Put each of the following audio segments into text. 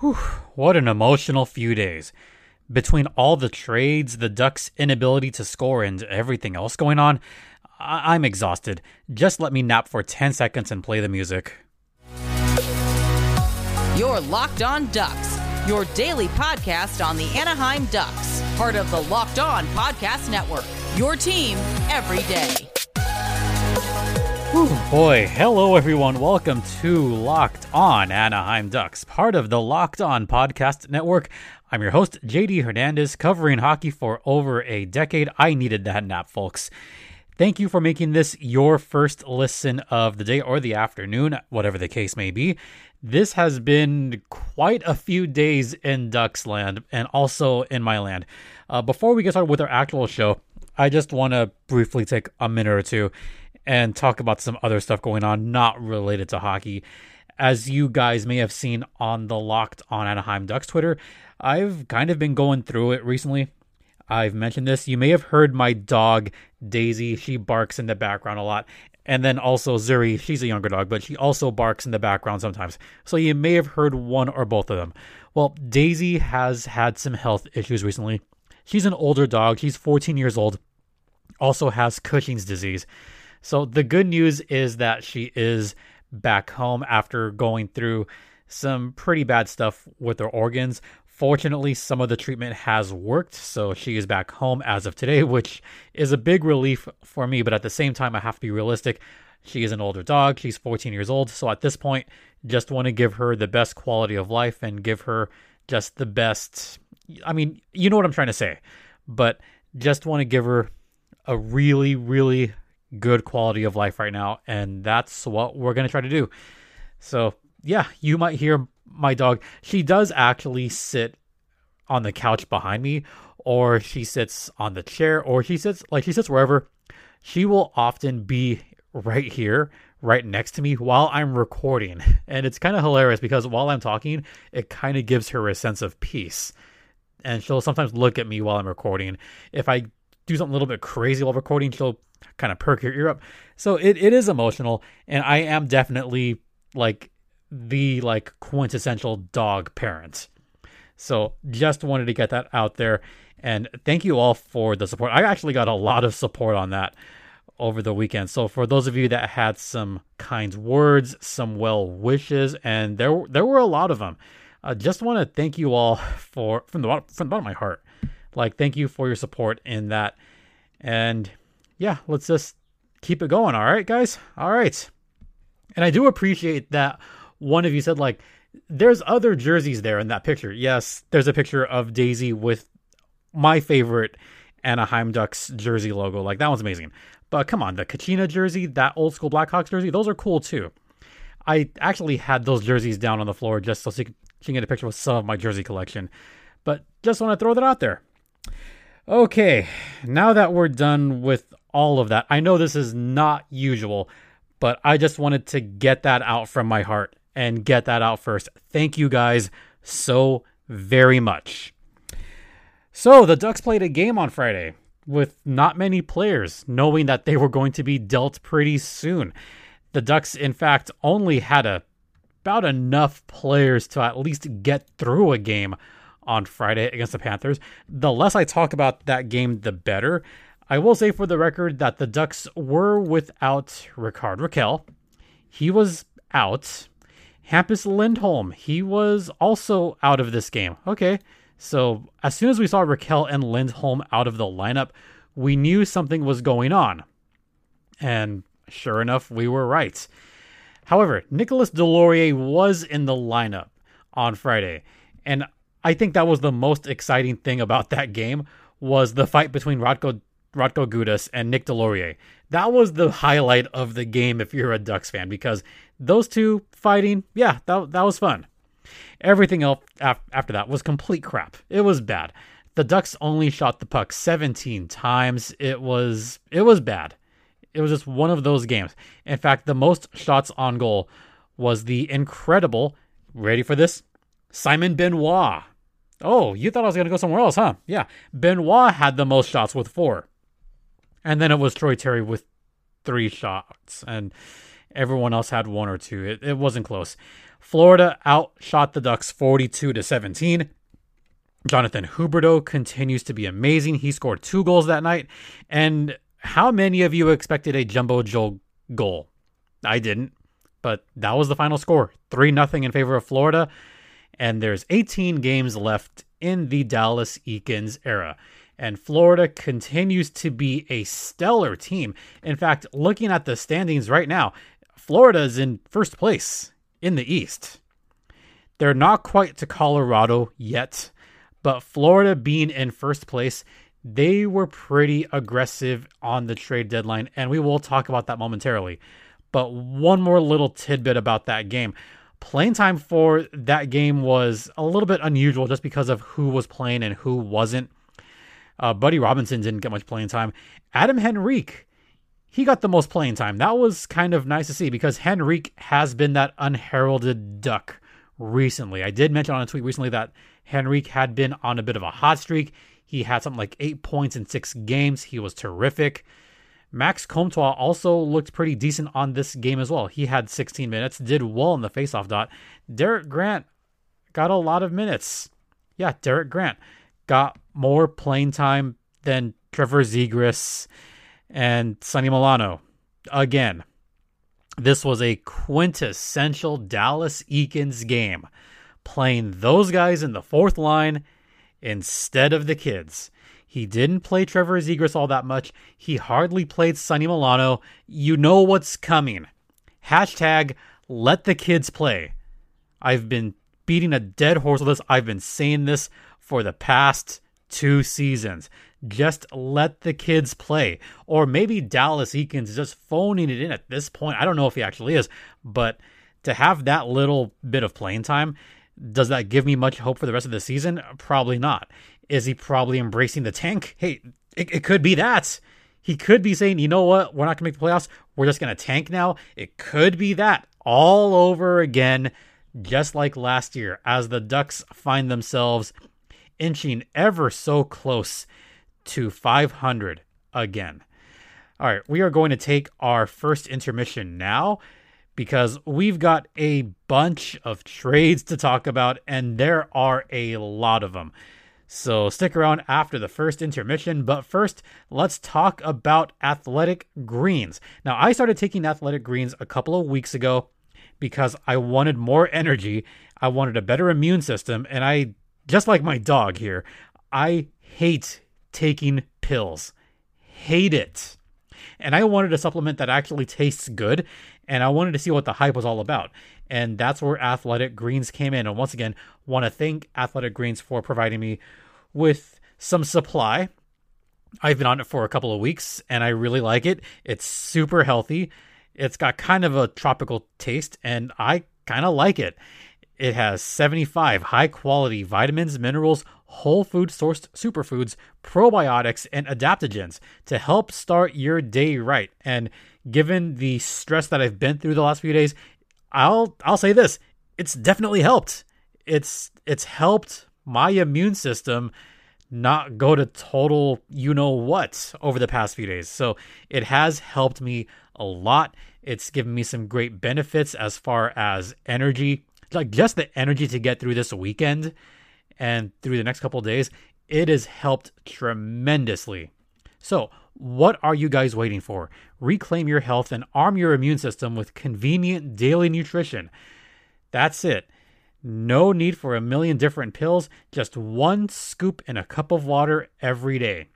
Whew, what an emotional few days. Between all the trades, the Ducks' inability to score, and everything else going on, I- I'm exhausted. Just let me nap for 10 seconds and play the music. Your Locked On Ducks, your daily podcast on the Anaheim Ducks, part of the Locked On Podcast Network. Your team every day. Boy, hello everyone. Welcome to Locked On Anaheim Ducks, part of the Locked On Podcast Network. I'm your host, JD Hernandez, covering hockey for over a decade. I needed that nap, folks. Thank you for making this your first listen of the day or the afternoon, whatever the case may be. This has been quite a few days in Ducks land and also in my land. Uh, before we get started with our actual show, I just want to briefly take a minute or two and talk about some other stuff going on not related to hockey. As you guys may have seen on the Locked on Anaheim Ducks Twitter, I've kind of been going through it recently. I've mentioned this. You may have heard my dog, Daisy. She barks in the background a lot. And then also Zuri, she's a younger dog, but she also barks in the background sometimes. So you may have heard one or both of them. Well, Daisy has had some health issues recently. She's an older dog. She's 14 years old. Also has Cushing's disease. So the good news is that she is back home after going through some pretty bad stuff with her organs. Fortunately, some of the treatment has worked, so she is back home as of today, which is a big relief for me. But at the same time, I have to be realistic. She is an older dog. She's 14 years old. So at this point, just want to give her the best quality of life and give her just the best. I mean, you know what I'm trying to say, but just want to give her a really, really good quality of life right now. And that's what we're going to try to do. So, yeah, you might hear my dog. She does actually sit on the couch behind me, or she sits on the chair, or she sits like she sits wherever. She will often be right here, right next to me while I'm recording. And it's kind of hilarious because while I'm talking, it kind of gives her a sense of peace. And she'll sometimes look at me while I'm recording. If I do something a little bit crazy while recording, she'll kind of perk your ear up. So it, it is emotional, and I am definitely like the like quintessential dog parent. So just wanted to get that out there. And thank you all for the support. I actually got a lot of support on that over the weekend. So for those of you that had some kind words, some well wishes, and there there were a lot of them. I just want to thank you all for from the from the bottom of my heart. Like thank you for your support in that. And yeah, let's just keep it going. All right, guys. All right. And I do appreciate that one of you said like there's other jerseys there in that picture. Yes, there's a picture of Daisy with my favorite Anaheim Ducks jersey logo. Like that one's amazing. But come on, the Kachina jersey, that old school Blackhawks jersey, those are cool too. I actually had those jerseys down on the floor just so she can, get a picture with some of my jersey collection. But just want to throw that out there. Okay, now that we're done with all of that, I know this is not usual, but I just wanted to get that out from my heart and get that out first. Thank you guys so very much. So, the Ducks played a game on Friday with not many players, knowing that they were going to be dealt pretty soon. The Ducks, in fact, only had a, about enough players to at least get through a game on Friday against the Panthers. The less I talk about that game, the better. I will say for the record that the Ducks were without Rickard Rakell. He was out. Hampus Lindholm, he was also out of this game. Okay, so as soon as we saw Rakell and Lindholm out of the lineup, we knew something was going on. And sure enough, we were right. However, Nicholas Deslauriers was in the lineup on Friday, and I think that was the most exciting thing about that game was the fight between Radko Radko Gudas and Nick Deslauriers. That was the highlight of the game if you're a Ducks fan because those two fighting, yeah, that that was fun. Everything else after that was complete crap. It was bad. The Ducks only shot the puck 17 times. It was it was bad. It was just one of those games. In fact, the most shots on goal was the incredible, ready for this? Simon Benoit. Oh, you thought I was going to go somewhere else, huh? Yeah. Benoit had the most shots with 4. And then it was Troy Terry with 3 shots and everyone else had one or two. It, it wasn't close. Florida outshot the Ducks 42 to 17. Jonathan Huberdeau continues to be amazing. He scored two goals that night. And how many of you expected a Jumbo Joe goal? I didn't, but that was the final score 3 0 in favor of Florida. And there's 18 games left in the Dallas Eakins era. And Florida continues to be a stellar team. In fact, looking at the standings right now, Florida is in first place in the East. They're not quite to Colorado yet, but Florida being in first place, they were pretty aggressive on the trade deadline, and we will talk about that momentarily. But one more little tidbit about that game. Playing time for that game was a little bit unusual just because of who was playing and who wasn't. Uh, Buddy Robinson didn't get much playing time. Adam Henrique, he got the most playing time. That was kind of nice to see because Henrique has been that unheralded duck recently. I did mention on a tweet recently that Henrique had been on a bit of a hot streak. He had something like eight points in six games. He was terrific. Max Comtois also looked pretty decent on this game as well. He had 16 minutes, did well in the faceoff dot. Derek Grant got a lot of minutes. Yeah, Derek Grant got more playing time than Trevor Zegras and Sonny Milano. Again, this was a quintessential Dallas Eakins game, playing those guys in the fourth line instead of the kids. He didn't play Trevor Zegras all that much. He hardly played Sonny Milano. You know what's coming. Hashtag let the kids play. I've been beating a dead horse with this. I've been saying this for the past two seasons. Just let the kids play. Or maybe Dallas Eakins is just phoning it in at this point. I don't know if he actually is, but to have that little bit of playing time, does that give me much hope for the rest of the season? Probably not. Is he probably embracing the tank? Hey, it, it could be that. He could be saying, you know what, we're not going to make the playoffs. We're just going to tank now. It could be that all over again, just like last year, as the Ducks find themselves inching ever so close to 500 again. All right, we are going to take our first intermission now because we've got a bunch of trades to talk about, and there are a lot of them. So stick around after the first intermission. But first, let's talk about athletic greens. Now, I started taking athletic greens a couple of weeks ago because I wanted more energy. I wanted a better immune system. And I, just like my dog here, I hate taking pills. Hate it. And I wanted a supplement that actually tastes good. And I wanted to see what the hype was all about. And that's where Athletic Greens came in. And once again, want to thank Athletic Greens for providing me with some supply. I've been on it for a couple of weeks and I really like it. It's super healthy. It's got kind of a tropical taste and I kind of like it. It has 75 high quality vitamins, minerals, whole food sourced superfoods, probiotics, and adaptogens to help start your day right. And given the stress that I've been through the last few days, I'll I'll say this, it's definitely helped. It's it's helped my immune system not go to total you know what over the past few days. So it has helped me a lot. It's given me some great benefits as far as energy, like just the energy to get through this weekend and through the next couple days. It has helped tremendously. So, what are you guys waiting for? Reclaim your health and arm your immune system with convenient daily nutrition. That's it. No need for a million different pills, just one scoop in a cup of water every day.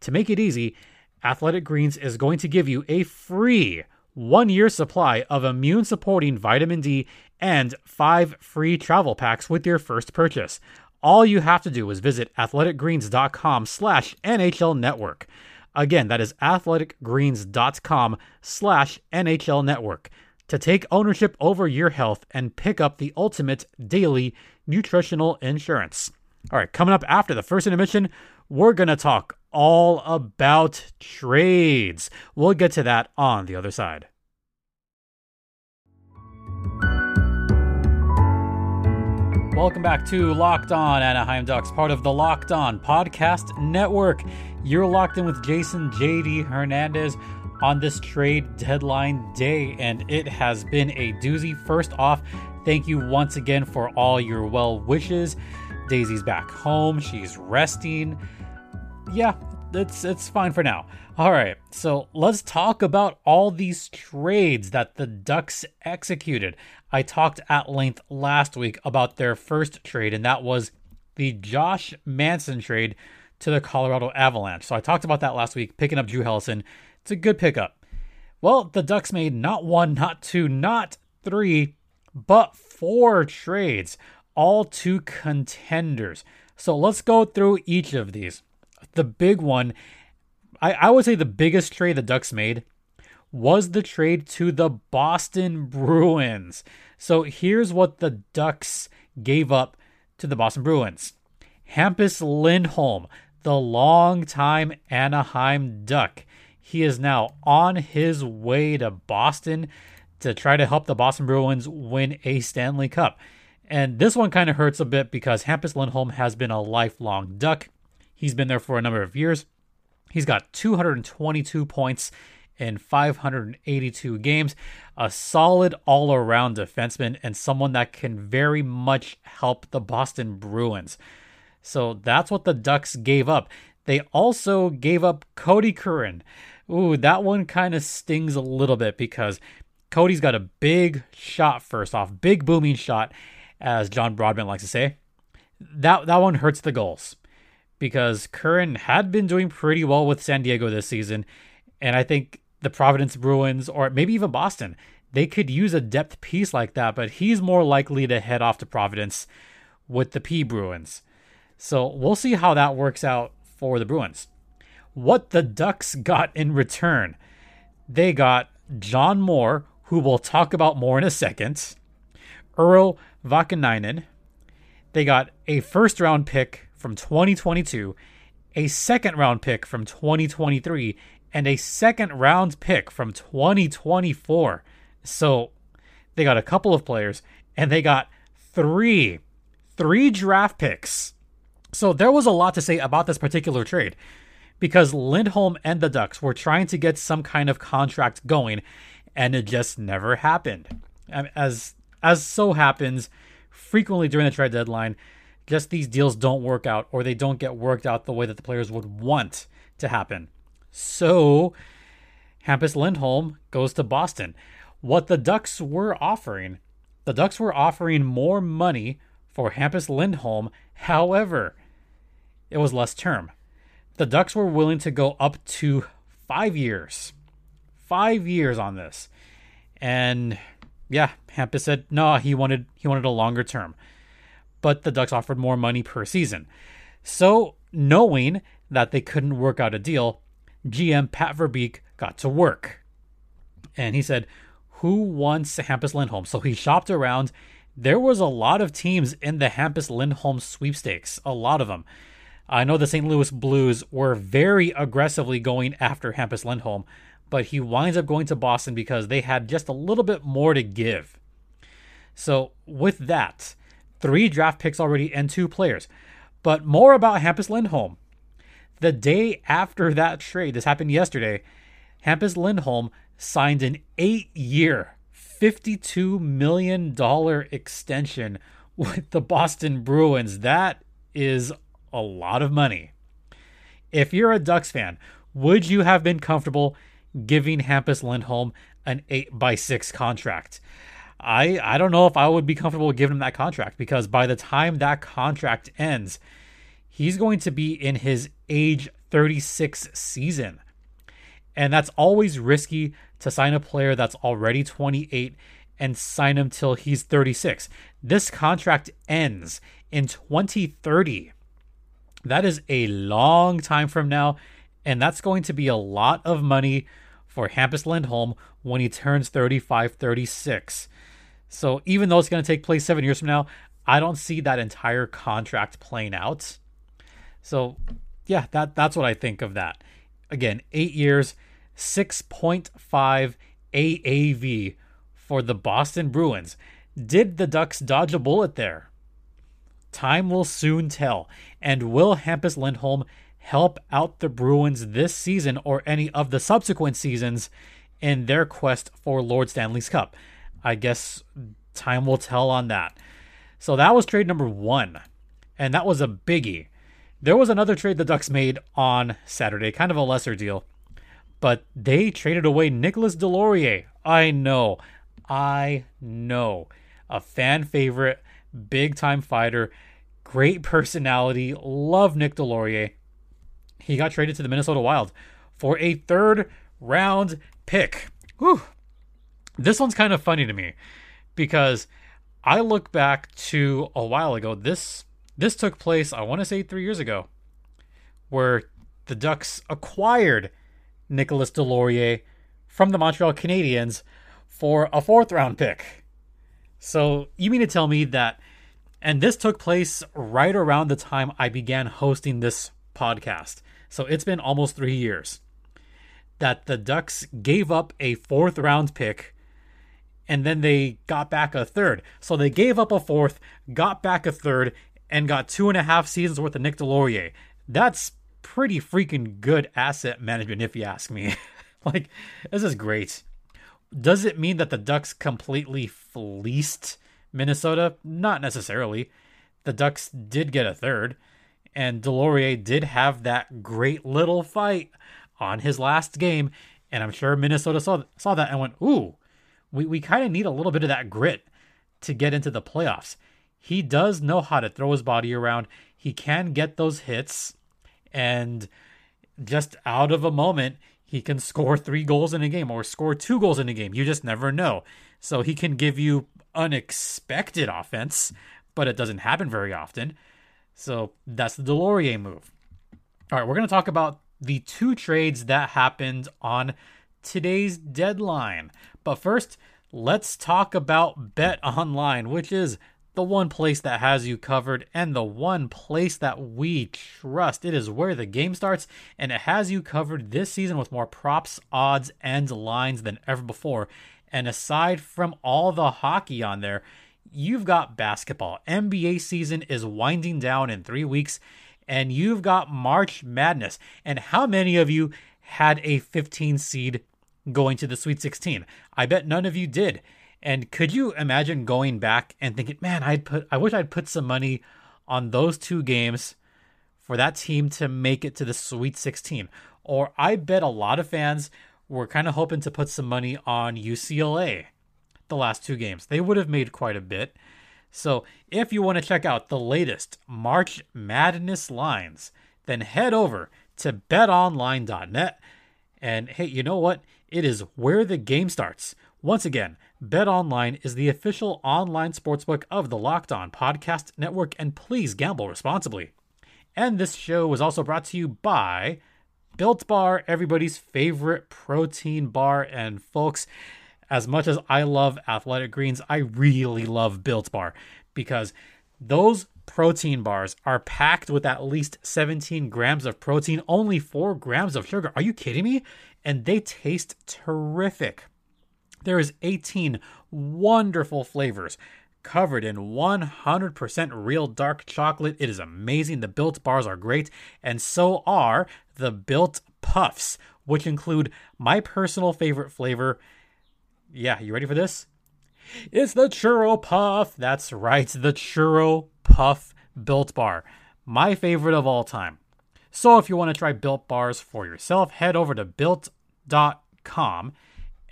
To make it easy, Athletic Greens is going to give you a free one year supply of immune supporting vitamin D and five free travel packs with your first purchase. All you have to do is visit athleticgreens.com slash NHL network. Again, that is athleticgreens.com slash NHL network to take ownership over your health and pick up the ultimate daily nutritional insurance. All right, coming up after the first intermission, we're going to talk all about trades. We'll get to that on the other side. Welcome back to Locked On Anaheim Ducks, part of the Locked On Podcast Network. You're locked in with Jason JD Hernandez on this trade deadline day, and it has been a doozy. First off, Thank you once again for all your well wishes. Daisy's back home. She's resting. Yeah, it's it's fine for now. All right, so let's talk about all these trades that the Ducks executed. I talked at length last week about their first trade, and that was the Josh Manson trade to the Colorado Avalanche. So I talked about that last week, picking up Drew Helleson. It's a good pickup. Well, the Ducks made not one, not two, not three, but four trades, all to contenders. So let's go through each of these. The big one, I, I would say the biggest trade the Ducks made was the trade to the Boston Bruins. So here's what the Ducks gave up to the Boston Bruins Hampus Lindholm, the longtime Anaheim Duck. He is now on his way to Boston to try to help the Boston Bruins win a Stanley Cup. And this one kind of hurts a bit because Hampus Lindholm has been a lifelong Duck. He's been there for a number of years. He's got 222 points in 582 games, a solid all around defenseman, and someone that can very much help the Boston Bruins. So that's what the Ducks gave up. They also gave up Kodie Curran. Ooh, that one kind of stings a little bit because Kodie's got a big shot first off, big booming shot, as John Broadman likes to say. That that one hurts the goals because Curran had been doing pretty well with San Diego this season, and I think the Providence Bruins or maybe even Boston, they could use a depth piece like that, but he's more likely to head off to Providence with the P Bruins. So we'll see how that works out for the Bruins. What the Ducks got in return, they got John Moore, who we'll talk about more in a second, Urho Vaakanainen. They got a first round pick from 2022, a second round pick from 2023, and a second round pick from 2024. So they got a couple of players and they got three, three draft picks. So there was a lot to say about this particular trade because Lindholm and the Ducks were trying to get some kind of contract going and it just never happened. As as so happens frequently during the trade deadline, just these deals don't work out or they don't get worked out the way that the players would want to happen. So Hampus Lindholm goes to Boston. What the Ducks were offering, the Ducks were offering more money for Hampus Lindholm. However, it was less term. The Ducks were willing to go up to five years. Five years on this. And yeah, Hampus said no, he wanted he wanted a longer term. But the Ducks offered more money per season. So knowing that they couldn't work out a deal, GM Pat Verbeek got to work. And he said, Who wants Hampus Lindholm? So he shopped around. There was a lot of teams in the Hampus Lindholm sweepstakes, a lot of them. I know the St. Louis Blues were very aggressively going after Hampus Lindholm, but he winds up going to Boston because they had just a little bit more to give. So, with that, three draft picks already and two players. But more about Hampus Lindholm. The day after that trade, this happened yesterday, Hampus Lindholm signed an eight year, $52 million extension with the Boston Bruins. That is a lot of money. If you're a Ducks fan, would you have been comfortable giving Hampus Lindholm an 8 by 6 contract? I I don't know if I would be comfortable giving him that contract because by the time that contract ends, he's going to be in his age 36 season. And that's always risky to sign a player that's already 28 and sign him till he's 36. This contract ends in 2030. That is a long time from now, and that's going to be a lot of money for Hampus Lindholm when he turns 35, 36. So even though it's going to take place seven years from now, I don't see that entire contract playing out. So, yeah, that that's what I think of that. Again, eight years, 6.5 AAV for the Boston Bruins. Did the Ducks dodge a bullet there? Time will soon tell. And will Hampus Lindholm help out the Bruins this season or any of the subsequent seasons in their quest for Lord Stanley's Cup? I guess time will tell on that. So that was trade number one, and that was a biggie. There was another trade the Ducks made on Saturday, kind of a lesser deal, but they traded away Nicholas Deslauriers. I know, I know, a fan favorite, big time fighter, great personality. Love Nick Deslauriers. He got traded to the Minnesota Wild for a third round pick. Whew. This one's kind of funny to me because I look back to a while ago. This this took place, I want to say 3 years ago, where the Ducks acquired Nicholas Deslauriers from the Montreal Canadiens for a fourth round pick. So, you mean to tell me that and this took place right around the time I began hosting this podcast. So it's been almost three years that the Ducks gave up a fourth round pick and then they got back a third. So they gave up a fourth, got back a third, and got two and a half seasons worth of Nick Deslauriers. That's pretty freaking good asset management, if you ask me. like, this is great. Does it mean that the Ducks completely fleeced Minnesota? Not necessarily. The Ducks did get a third and Deslauriers did have that great little fight on his last game, and I'm sure Minnesota saw saw that and went, "Ooh, we we kind of need a little bit of that grit to get into the playoffs." He does know how to throw his body around. He can get those hits, and just out of a moment, he can score three goals in a game or score two goals in a game. You just never know. So he can give you unexpected offense, but it doesn't happen very often. So that's the Deslauriers move. All right, we're going to talk about the two trades that happened on today's deadline. But first, let's talk about Bet Online, which is the one place that has you covered and the one place that we trust. It is where the game starts, and it has you covered this season with more props, odds, and lines than ever before. And aside from all the hockey on there, you've got basketball. NBA season is winding down in three weeks, and you've got March Madness. And how many of you had a 15 seed going to the Sweet 16? I bet none of you did. And could you imagine going back and thinking, man, I'd put I wish I'd put some money on those two games for that team to make it to the Sweet 16. Or I bet a lot of fans were kind of hoping to put some money on UCLA the last two games. They would have made quite a bit. So if you want to check out the latest March Madness lines, then head over to betonline.net. And hey, you know what? It is where the game starts. Once again, BetOnline is the official online sportsbook of the Locked On Podcast Network, and please gamble responsibly. And this show was also brought to you by Built Bar, everybody's favorite protein bar. And folks, as much as I love athletic greens, I really love Built Bar because those protein bars are packed with at least 17 grams of protein, only 4 grams of sugar. Are you kidding me? And they taste terrific. There is 18 wonderful flavors covered in 100% real dark chocolate. It is amazing. The Built bars are great, and so are the Built Puffs, which include my personal favorite flavor, yeah, you ready for this? It's the Churro Puff. That's right, the Churro Puff Built Bar. My favorite of all time. So if you want to try Built Bars for yourself, head over to built.com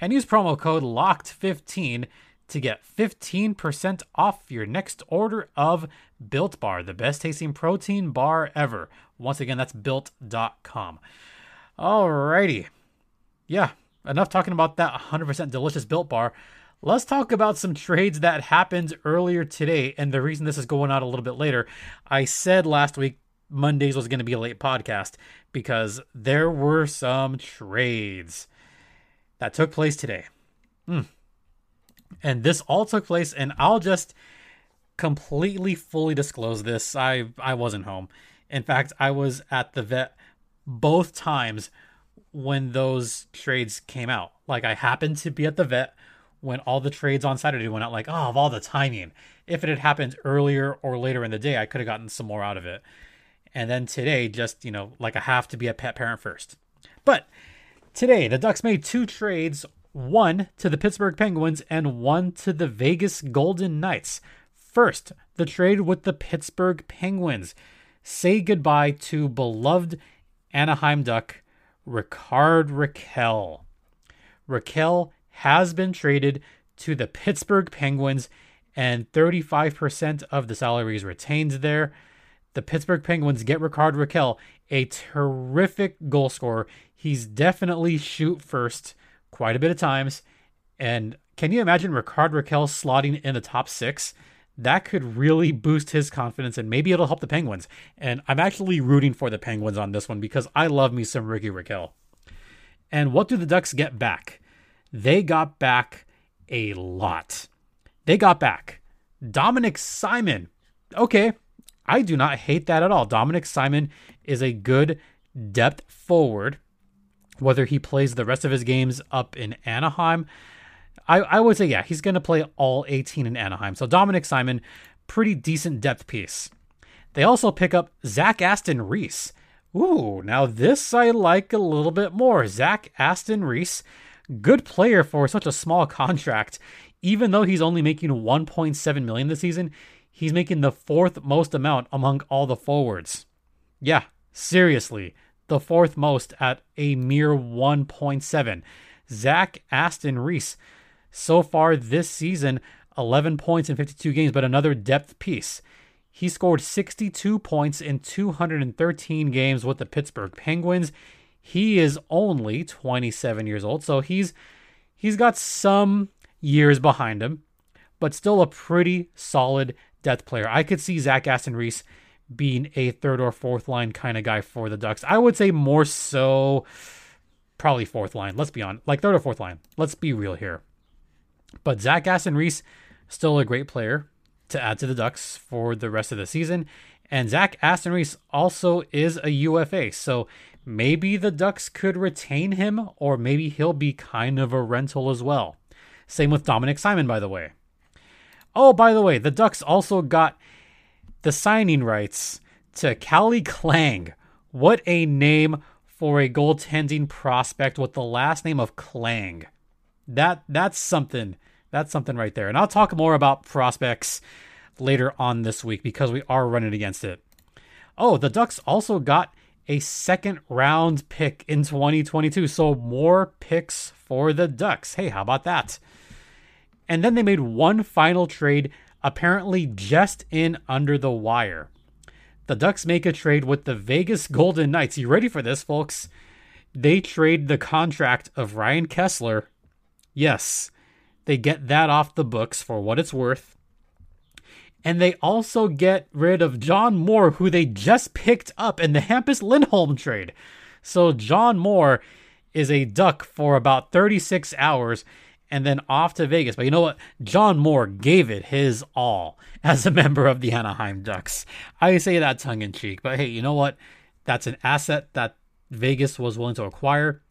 and use promo code LOCKED15 to get 15% off your next order of Built Bar, the best tasting protein bar ever. Once again, that's built.com. Alrighty. Yeah, enough talking about that 100% delicious built bar. Let's talk about some trades that happened earlier today. And the reason this is going out a little bit later, I said last week Mondays was going to be a late podcast because there were some trades that took place today. Mm. And this all took place, and I'll just completely fully disclose this. I I wasn't home. In fact, I was at the vet both times when those trades came out. Like I happened to be at the vet when all the trades on Saturday went out. Like, oh, of all the timing, if it had happened earlier or later in the day, I could have gotten some more out of it. And then today, just you know, like I have to be a pet parent first. But today, the Ducks made two trades one to the Pittsburgh Penguins and one to the Vegas Golden Knights. First, the trade with the Pittsburgh Penguins. Say goodbye to beloved Anaheim Duck, Rickard Rakell. Rakell has been traded to the Pittsburgh Penguins, and 35% of the salary is retained there. The Pittsburgh Penguins get Rickard Rakell, a terrific goal scorer. He's definitely shoot first quite a bit of times. And can you imagine Rickard Rakell slotting in the top six? That could really boost his confidence and maybe it'll help the Penguins. And I'm actually rooting for the Penguins on this one because I love me some Ricky Rakell. And what do the Ducks get back? They got back a lot. They got back Dominic Simon. Okay, I do not hate that at all. Dominic Simon is a good depth forward. Whether he plays the rest of his games up in Anaheim, I, I would say, yeah, he's going to play all 18 in Anaheim. So Dominic Simon, pretty decent depth piece. They also pick up Zach Aston Reese. Ooh, now this I like a little bit more. Zach Aston Reese, good player for such a small contract. Even though he's only making 1.7 million this season, he's making the fourth most amount among all the forwards. Yeah, seriously, the fourth most at a mere 1.7. Zach Aston Reese, so far this season, 11 points in 52 games, but another depth piece. He scored 62 points in 213 games with the Pittsburgh Penguins. He is only 27 years old, so he's he's got some years behind him, but still a pretty solid depth player. I could see Zach Aston Reese being a third or fourth line kind of guy for the Ducks. I would say more so probably fourth line. Let's be on like third or fourth line. Let's be real here. But Zach Aston Reese, still a great player to add to the Ducks for the rest of the season. And Zach Aston Reese also is a UFA. So maybe the Ducks could retain him, or maybe he'll be kind of a rental as well. Same with Dominic Simon, by the way. Oh, by the way, the Ducks also got the signing rights to Calle Clang. What a name for a goaltending prospect with the last name of Clang. That that's something. That's something right there. And I'll talk more about prospects later on this week because we are running against it. Oh, the Ducks also got a second round pick in 2022. So more picks for the Ducks. Hey, how about that? And then they made one final trade, apparently just in under the wire. The Ducks make a trade with the Vegas Golden Knights. You ready for this, folks? They trade the contract of Ryan Kesler. Yes, they get that off the books for what it's worth. And they also get rid of John Moore, who they just picked up in the Hampus Lindholm trade. So John Moore is a duck for about 36 hours and then off to Vegas. But you know what? John Moore gave it his all as a member of the Anaheim Ducks. I say that tongue in cheek, but hey, you know what? That's an asset that Vegas was willing to acquire.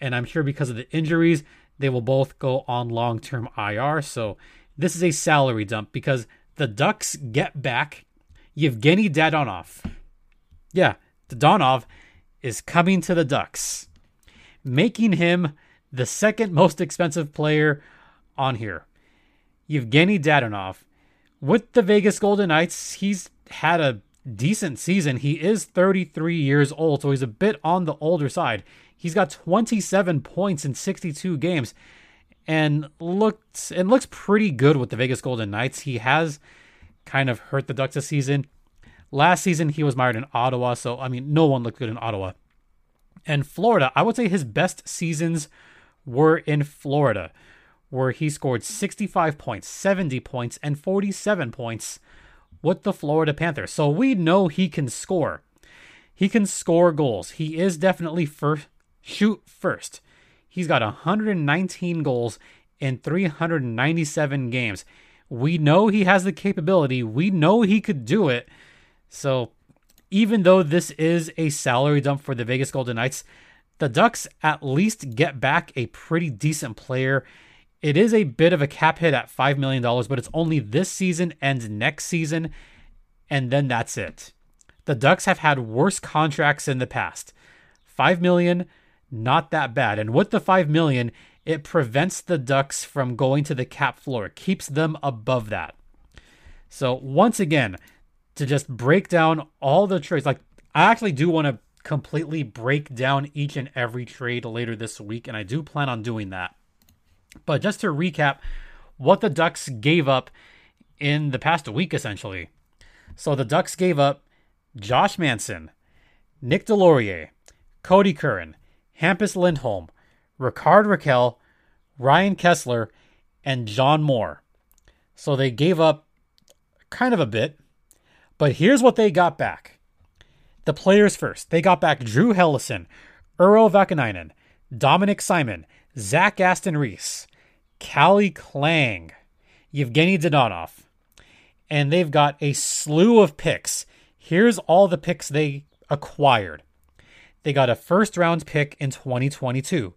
And I'm sure because of the injuries, they will both go on long term IR. So this is a salary dump because the Ducks get back Yevgeny Dadonov. Yeah, Dadonov is coming to the Ducks, making him the second most expensive player on here. Yevgeny Dadonov. With the Vegas Golden Knights, he's had a decent season. He is 33 years old, so he's a bit on the older side. He's got 27 points in 62 games and looked and looks pretty good with the Vegas Golden Knights. He has kind of hurt the Ducks this season. Last season he was mired in Ottawa, so I mean no one looked good in Ottawa. And Florida, I would say his best seasons were in Florida, where he scored 65 points, 70 points, and 47 points with the Florida Panthers. So we know he can score. He can score goals. He is definitely first shoot first. He's got 119 goals in 397 games. We know he has the capability. We know he could do it. So even though this is a salary dump for the Vegas Golden Knights, the Ducks at least get back a pretty decent player. It is a bit of a cap hit at $5 million, but it's only this season and next season, and then that's it. The Ducks have had worse contracts in the past. 5 million, not that bad. And with the 5 million, it prevents the Ducks from going to the cap floor, keeps them above that. So, once again, to just break down all the trades, like I actually do want to completely break down each and every trade later this week, and I do plan on doing that. But just to recap what the Ducks gave up in the past week, essentially. So the Ducks gave up Josh Manson, Nick Deslauriers, Kodie Curran, Hampus Lindholm, Rickard Rakell, Ryan Kesler, and John Moore. So they gave up kind of a bit, but here's what they got back. The players first. They got back Drew Helleson, Urho Vaakanainen, Dominic Simon, Zach Aston Reese, Calle Clang, Yevgeny Dadonov, and they've got a slew of picks. Here's all the picks they acquired. They got a first round pick in 2022.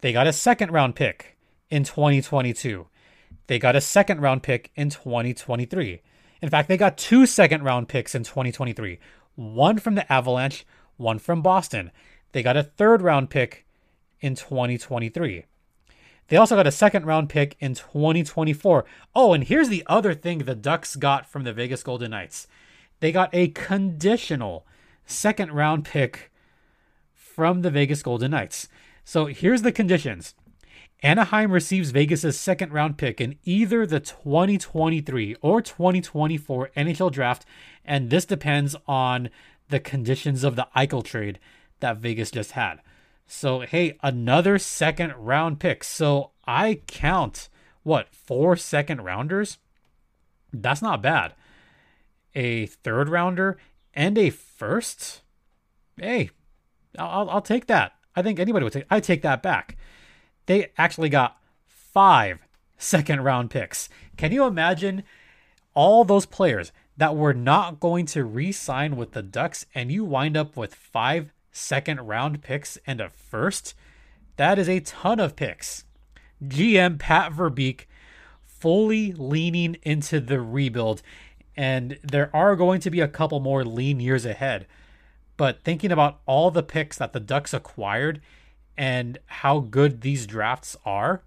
They got a second round pick in 2022. They got a second round pick in 2023. In fact, they got two second round picks in 2023 one from the Avalanche, one from Boston. They got a third round pick in 2023. They also got a second round pick in 2024. Oh, and here's the other thing the Ducks got from the Vegas Golden Knights they got a conditional second round pick from the Vegas Golden Knights. So here's the conditions. Anaheim receives Vegas' second round pick in either the 2023 or 2024 NHL draft, and this depends on the conditions of the Eichel trade that Vegas just had. So, hey, another second round pick. So I count, what, four second rounders? That's not bad. A third rounder and a first? Hey, I'll, I'll take that. I think anybody would take. I take that back. They actually got five second round picks. Can you imagine all those players that were not going to re-sign with the Ducks, and you wind up with five second round picks and a first? That is a ton of picks. GM Pat Verbeek fully leaning into the rebuild, and there are going to be a couple more lean years ahead. But thinking about all the picks that the Ducks acquired and how good these drafts are,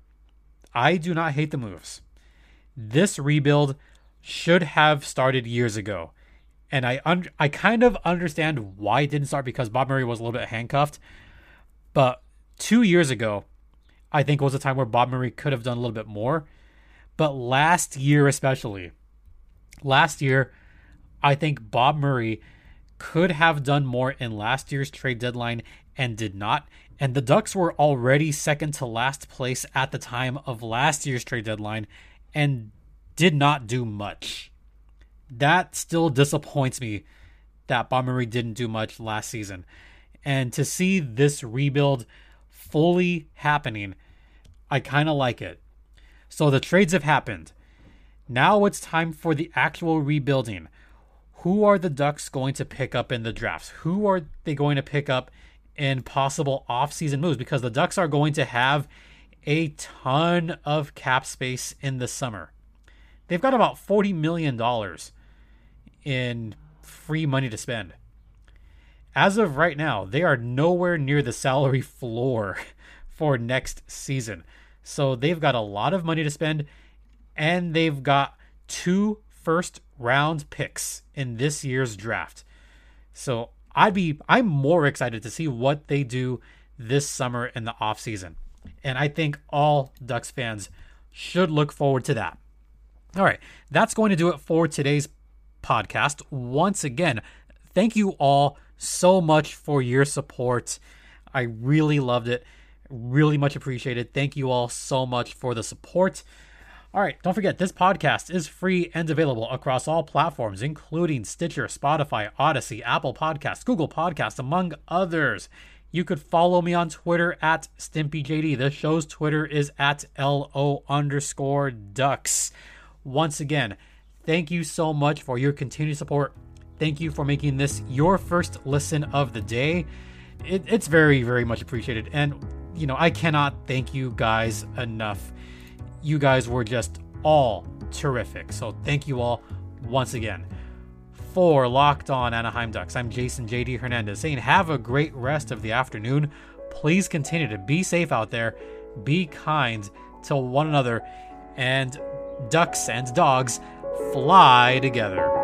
I do not hate the moves. This rebuild should have started years ago. And I un- I kind of understand why it didn't start because Bob Murray was a little bit handcuffed. But 2 years ago, I think was a time where Bob Murray could have done a little bit more. But last year especially, last year I think Bob Murray could have done more in last year's trade deadline and did not. And the Ducks were already second to last place at the time of last year's trade deadline and did not do much. That still disappoints me that Bob didn't do much last season. And to see this rebuild fully happening, I kind of like it. So the trades have happened. Now it's time for the actual rebuilding who are the Ducks going to pick up in the drafts? Who are they going to pick up in possible offseason moves? Because the Ducks are going to have a ton of cap space in the summer. They've got about $40 million in free money to spend. As of right now, they are nowhere near the salary floor for next season. So they've got a lot of money to spend, and they've got two first round picks in this year's draft. So I'd be I'm more excited to see what they do this summer in the offseason. And I think all Ducks fans should look forward to that. All right, that's going to do it for today's podcast. Once again, thank you all so much for your support. I really loved it. Really much appreciated. Thank you all so much for the support. All right, don't forget this podcast is free and available across all platforms, including Stitcher, Spotify, Odyssey, Apple Podcasts, Google Podcasts, among others. You could follow me on Twitter at StimpyJD. The show's Twitter is at LO underscore ducks. Once again, thank you so much for your continued support. Thank you for making this your first listen of the day. It, it's very, very much appreciated. And, you know, I cannot thank you guys enough you guys were just all terrific. So thank you all once again. For Locked On Anaheim Ducks, I'm Jason JD Hernandez saying have a great rest of the afternoon. Please continue to be safe out there be kind to one another, and ducks and dogs fly together.